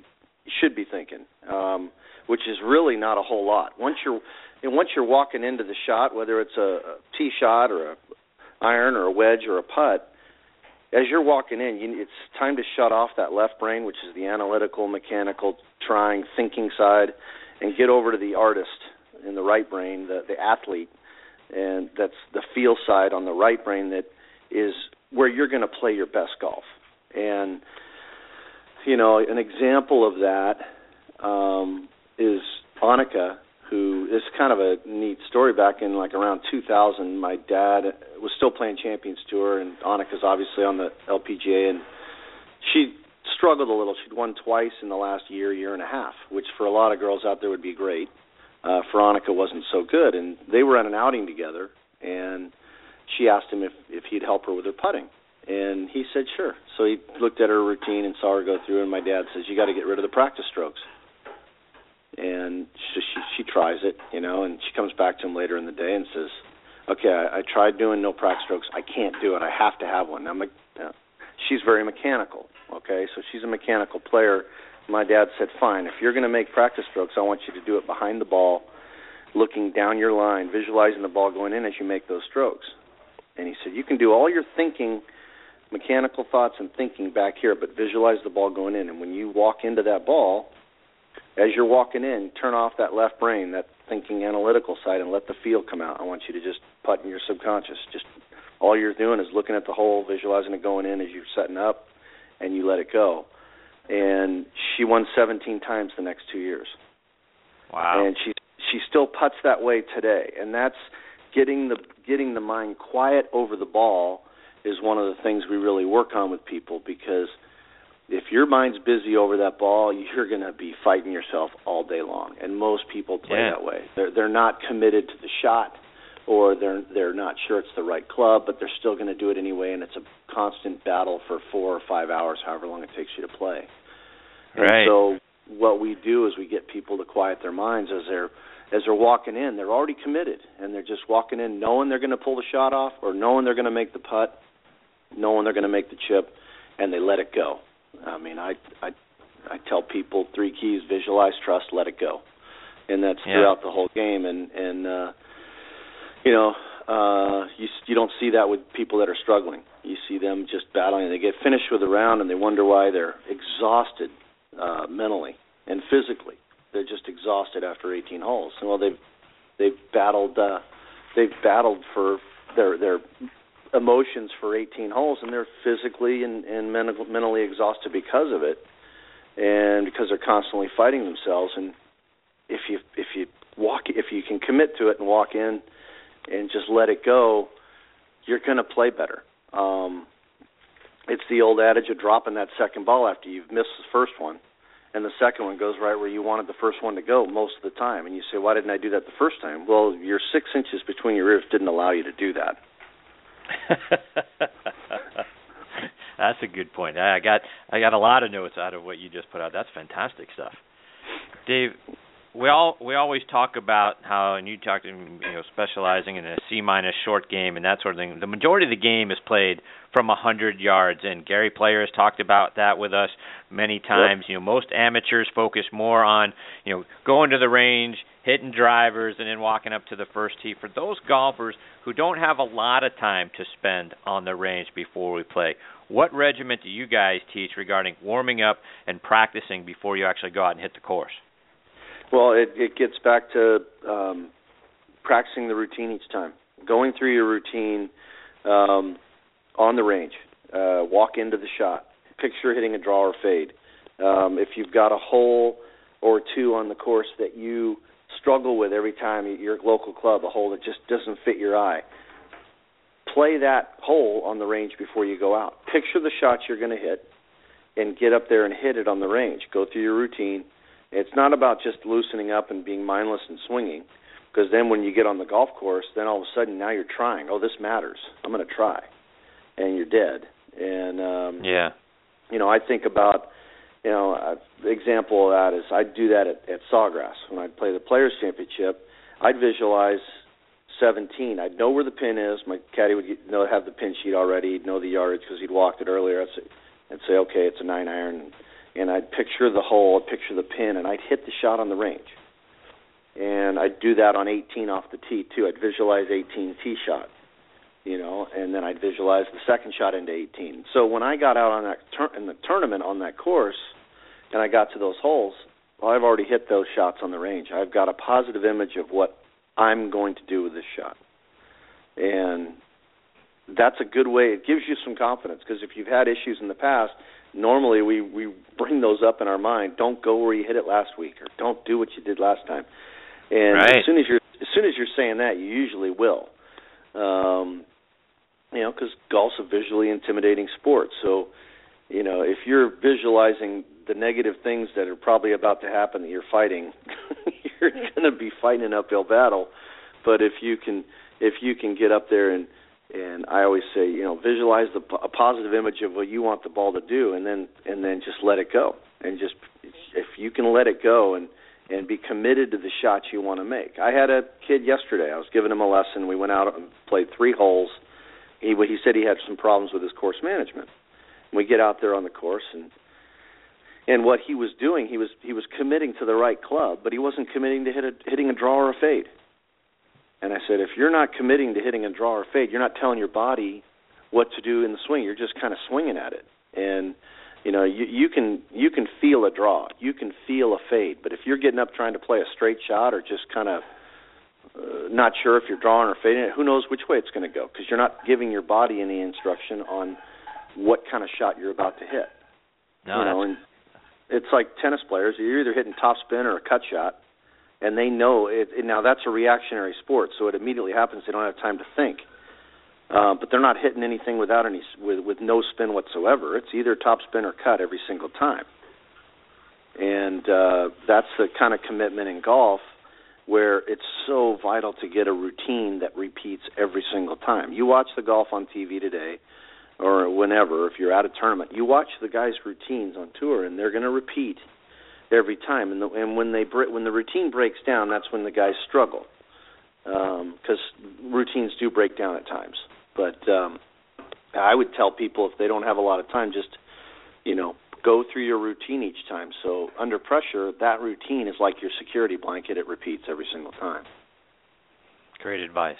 should be thinking, um, which is really not a whole lot. Once you're and once you're walking into the shot, whether it's a, a tee shot or a iron or a wedge or a putt, as you're walking in, you, it's time to shut off that left brain, which is the analytical, mechanical, trying, thinking side, and get over to the artist in the right brain, the the athlete, and that's the feel side on the right brain that is where you're going to play your best golf. And you know, an example of that um, is Annika, who is kind of a neat story. Back in like around 2000, my dad was still playing Champions Tour, and Annika's obviously on the LPGA, and she struggled a little. She'd won twice in the last year, year and a half, which for a lot of girls out there would be great. Uh, Annika, wasn't so good, and they were at an outing together, and she asked him if if he'd help her with her putting, and he said sure. So he looked at her routine and saw her go through, and my dad says you got to get rid of the practice strokes and she, she she tries it, you know, and she comes back to him later in the day and says, "Okay, I, I tried doing no practice strokes. I can't do it. I have to have one." I'm like, uh, she's very mechanical. Okay, so she's a mechanical player. My dad said, "Fine, if you're going to make practice strokes, I want you to do it behind the ball, looking down your line, visualizing the ball going in as you make those strokes." And he said, "You can do all your thinking." mechanical thoughts and thinking back here, but visualize the ball going in. And when you walk into that ball, as you're walking in, turn off that left brain, that thinking analytical side, and let the feel come out. I want you to just putt in your subconscious. Just all you're doing is looking at the hole, visualizing it going in as you're setting up, and you let it go. And she won 17 times the next two years. Wow! And she she still puts that way today, and that's getting the getting the mind quiet over the ball is one of the things we really work on with people because if your mind's busy over that ball, you're going to be fighting yourself all day long. And most people play yeah. that way. They're they're not committed to the shot, or they're they're not sure it's the right club, but they're still going to do it anyway. And it's a constant battle for four or five hours, however long it takes you to play. Right. And so what we do is we get people to quiet their minds as they're as they're walking in. They're already committed, and they're just walking in knowing they're going to pull the shot off, or knowing they're going to make the putt, knowing they're going to make the chip, and they let it go I mean, I I I tell people three keys: visualize, trust, let it go, and that's yeah. throughout the whole game. And and uh, you know, uh, you you don't see that with people that are struggling. You see them just battling. And they get finished with a round and they wonder why they're exhausted uh, mentally and physically. They're just exhausted after 18 holes. Well, they've they've battled uh, they've battled for their their emotions for 18 holes, and they're physically and, and mental, mentally exhausted because of it, and because they're constantly fighting themselves. And if you if you walk if you can commit to it and walk in and just let it go, you're going to play better. Um, it's the old adage of dropping that second ball after you've missed the first one, and the second one goes right where you wanted the first one to go most of the time. And you say, why didn't I do that the first time? Well, your six inches between your ears didn't allow you to do that. That's a good point. I got I got a lot of notes out of what you just put out. That's fantastic stuff. Dave, we all we always talk about how and you talked you know specializing in a C minus short game and that sort of thing. The majority of the game is played from a hundred yards, and Gary Player has talked about that with us many times. Yep. You know, most amateurs focus more on you know going to the range, hitting drivers, and then walking up to the first tee. For those golfers who don't have a lot of time to spend on the range before we play, what regiment do you guys teach regarding warming up and practicing before you actually go out and hit the course? Well, it, it gets back to um, practicing the routine each time, going through your routine um, on the range. Uh, walk into the shot. Picture hitting a draw or fade. Um, if you've got a hole or two on the course that you struggle with every time at your local club, a hole that just doesn't fit your eye, play that hole on the range before you go out. Picture the shots you're going to hit and get up there and hit it on the range. Go through your routine it's not about just loosening up and being mindless and swinging, because then when you get on the golf course, then all of a sudden now you're trying. Oh, this matters. I'm going to try, and you're dead. And um, yeah, you know, I think about you know, uh, the example of that is I'd do that at, at Sawgrass when I'd play the Players Championship. I'd visualize 17. I'd know where the pin is. My caddy would get, know have the pin sheet already. He'd know the yardage because he'd walked it earlier. I'd say, I'd say, okay, it's a nine iron and I'd picture the hole, I'd picture the pin, and I'd hit the shot on the range. And I'd do that on 18 off the tee too. I'd visualize 18 tee shot, you know, and then I'd visualize the second shot into 18. So when I got out on that tur- in the tournament on that course, and I got to those holes, well, I've already hit those shots on the range. I've got a positive image of what I'm going to do with this shot, and that's a good way. It gives you some confidence because if you've had issues in the past, normally we we bring those up in our mind. Don't go where you hit it last week, or don't do what you did last time. And right. as soon as you're as soon as you're saying that, you usually will. Um, you know, because golf's a visually intimidating sport. So, you know, if you're visualizing the negative things that are probably about to happen that you're fighting, you're going to be fighting an uphill battle. But if you can, if you can get up there and and I always say, you know, visualize the a positive image of what you want the ball to do, and then and then just let it go, and just if you can let it go and and be committed to the shots you want to make. I had a kid yesterday. I was giving him a lesson. We went out and played three holes. He he said he had some problems with his course management. We get out there on the course and and what he was doing, he was he was committing to the right club, but he wasn't committing to hit a, hitting a draw or a fade. And I said, if you're not committing to hitting a draw or fade, you're not telling your body what to do in the swing. You're just kind of swinging at it. And you know, you you can you can feel a draw, you can feel a fade, but if you're getting up trying to play a straight shot or just kind of uh, not sure if you're drawing or fading it, who knows which way it's going to go because you're not giving your body any instruction on what kind of shot you're about to hit. No, you know, and it's like tennis players. You're either hitting top spin or a cut shot and they know it, it, now that's a reactionary sport, so it immediately happens. They don't have time to think, uh, but they're not hitting anything without any with with no spin whatsoever. It's either top spin or cut every single time, and uh, that's the kind of commitment in golf where it's so vital to get a routine that repeats every single time. You watch the golf on TV today or whenever if you're at a tournament, you watch the guys' routines on tour and they're going to repeat every time. And, the, and when they when the routine breaks down, that's when the guys struggle because um, routines do break down at times. But um, I would tell people if they don't have a lot of time, just you know go through your routine each time. So under pressure, that routine is like your security blanket; it repeats every single time. Great advice.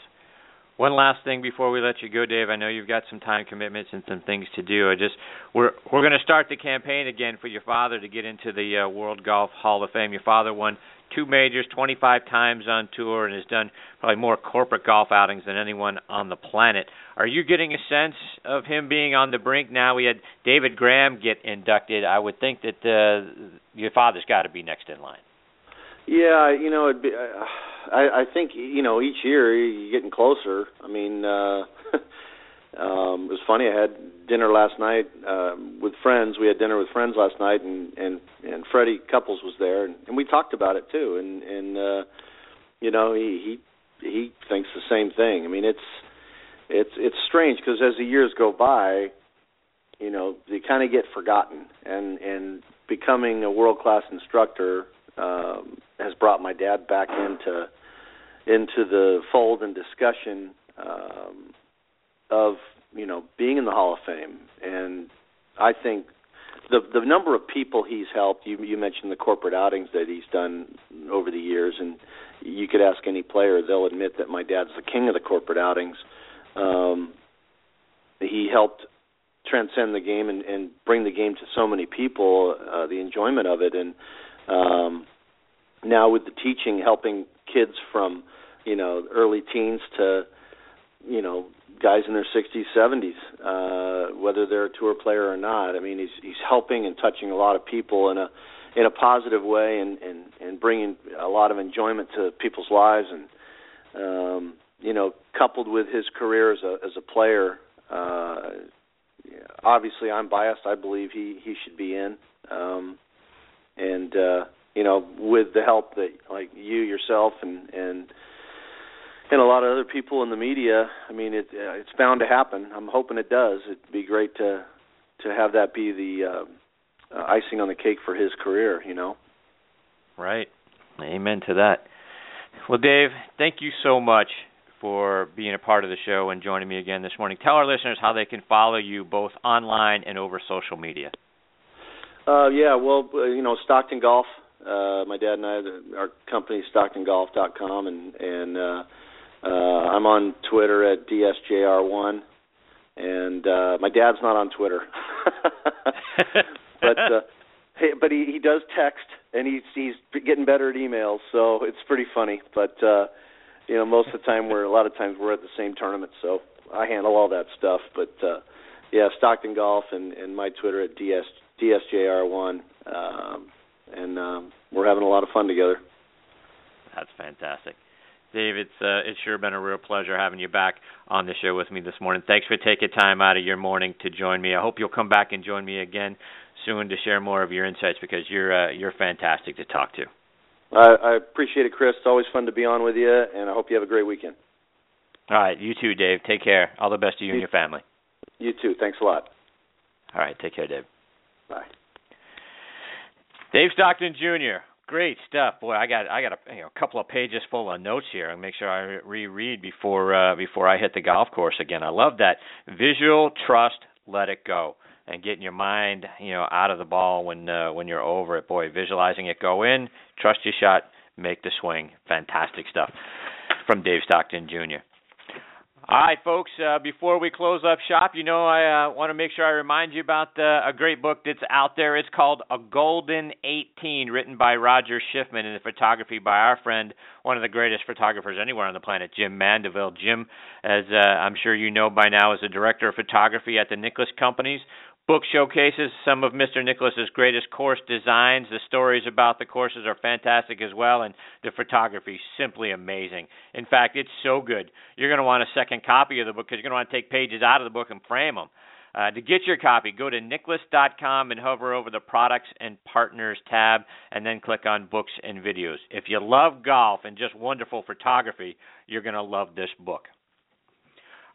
One last thing before we let you go, Dave. I know you've got some time commitments and some things to do. I just we're we're going to start the campaign again for your father to get into the uh, World Golf Hall of Fame. Your father won two majors, 25 times on tour, and has done probably more corporate golf outings than anyone on the planet. Are you getting a sense of him being on the brink now? We had David Graham get inducted. I would think that uh, your father's got to be next in line. Yeah, you know, it'd be, uh, I, I think you know each year you're getting closer. I mean, uh, um, it was funny. I had dinner last night uh, with friends. We had dinner with friends last night, and and and Freddie Couples was there, and, and we talked about it too. And and uh, you know, he he he thinks the same thing. I mean, it's it's it's strange because as the years go by, you know, they kind of get forgotten, and and becoming a world class instructor um, has brought my dad back into into the fold and discussion um, of you know being in the Hall of Fame, and I think the the number of people he's helped. You you mentioned the corporate outings that he's done over the years, and you could ask any player; they'll admit that my dad's the king of the corporate outings. Um, he helped transcend the game and, and bring the game to so many people, uh, the enjoyment of it, and um, now with the teaching, helping kids from you know early teens to you know guys in their 60s, 70s, uh, whether they're a tour player or not. I mean, he's he's helping and touching a lot of people in a in a positive way and and and bringing a lot of enjoyment to people's lives. And um you know coupled with his career as a as a player uh obviously I'm biased. I believe he he should be in. Um and uh you know, with the help that like you yourself and and and a lot of other people in the media. I mean, it uh, it's bound to happen. I'm hoping it does. It'd be great to to have that be the uh, uh, icing on the cake for his career. You know. Right. Amen to that. Well, Dave, thank you so much for being a part of the show and joining me again this morning. Tell our listeners how they can follow you both online and over social media. Uh, yeah, well, uh, you know, Stockton Golf uh, my dad and I, our company StocktonGolf.com, and and uh, uh, I'm on Twitter at DSJR1, and uh, my dad's not on Twitter, but uh, hey, but he he does text, and he's he's getting better at emails, so it's pretty funny. But uh, you know, most of the time we're a lot of times we're at the same tournament, so I handle all that stuff. But uh, yeah, Stockton Golf and and my Twitter at DS DSJR1. Um, and um, we're having a lot of fun together. That's fantastic. Dave, it's uh, it's sure been a real pleasure having you back on the show with me this morning. Thanks for taking time out of your morning to join me. I hope you'll come back and join me again soon to share more of your insights because you're uh, you're fantastic to talk to. I, I appreciate it, Chris. It's always fun to be on with you, and I hope you have a great weekend. All right, you too, Dave. Take care. All the best to you, you and your family. You too. Thanks a lot. All right, take care, Dave. Bye. Dave Stockton Jr. Great stuff, boy. I got I got a, you know, couple of pages full of notes here. I'll make sure I reread before uh, before I hit the golf course again. I love that visual trust, let it go, and getting your mind you know out of the ball when uh, when you're over it. Boy, visualizing it go in, trust your shot, make the swing. Fantastic stuff from Dave Stockton Jr. All right, folks. Uh, before we close up shop, you know I uh, want to make sure I remind you about uh, a great book that's out there. It's called A Golden 18, written by Roger Schiffman, and the photography by our friend, one of the greatest photographers anywhere on the planet, Jim Mandeville. Jim, as uh, I'm sure you know by now, is the director of photography at the Nicklaus Companies, book showcases some of Mr. Nicklaus's greatest course designs. The stories about the courses are fantastic as well, and the photography is simply amazing. In fact, it's so good you're going to want a second copy of the book because you're going to want to take pages out of the book and frame them. Uh, to get your copy, go to nicklaus.com and hover over the Products and Partners tab, and then click on Books and Videos. If you love golf and just wonderful photography, you're going to love this book.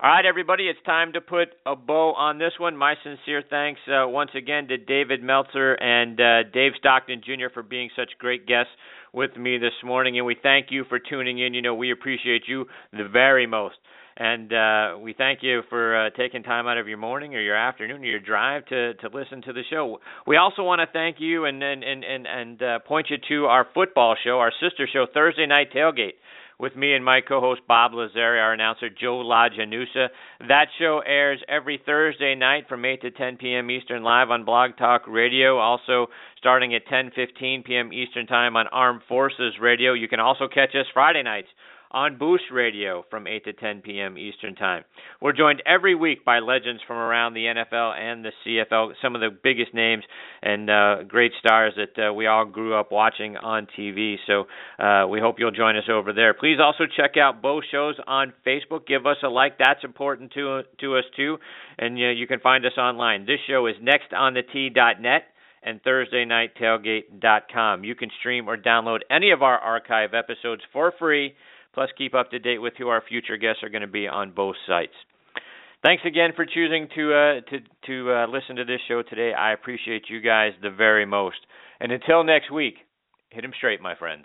All right, everybody, it's time to put a bow on this one. My sincere thanks uh, once again to David Meltzer and uh, Dave Stockton Jr. for being such great guests with me this morning, and we thank you for tuning in. You know, we appreciate you the very most. And uh, we thank you for uh, taking time out of your morning or your afternoon or your drive to, to listen to the show. We also want to thank you and and and and, and uh, point you to our football show, our sister show, Thursday Night Tailgate with me and my co-host Bob Lazari, our announcer Joe LaGenusa. That show airs every Thursday night from 8 to 10 p.m. Eastern live on Blog Talk Radio. Also starting at 10:15 p.m. Eastern Time on Armed Forces Radio. You can also catch us Friday nights on Boost Radio from 8 to 10 p.m. Eastern Time. We're joined every week by legends from around the NFL and the CFL, some of the biggest names and uh, great stars that uh, we all grew up watching on TV. So uh, we hope you'll join us over there. Please also check out both shows on Facebook. Give us a like; that's important to to us too. And uh, you can find us online. This show is next on nextonthetee.net and ThursdayNightTailgate.com. You can stream or download any of our archive episodes for free plus keep up to date with who our future guests are going to be on both sites. Thanks again for choosing to uh, to to uh, listen to this show today. I appreciate you guys the very most. And until next week, hit them straight, my friends.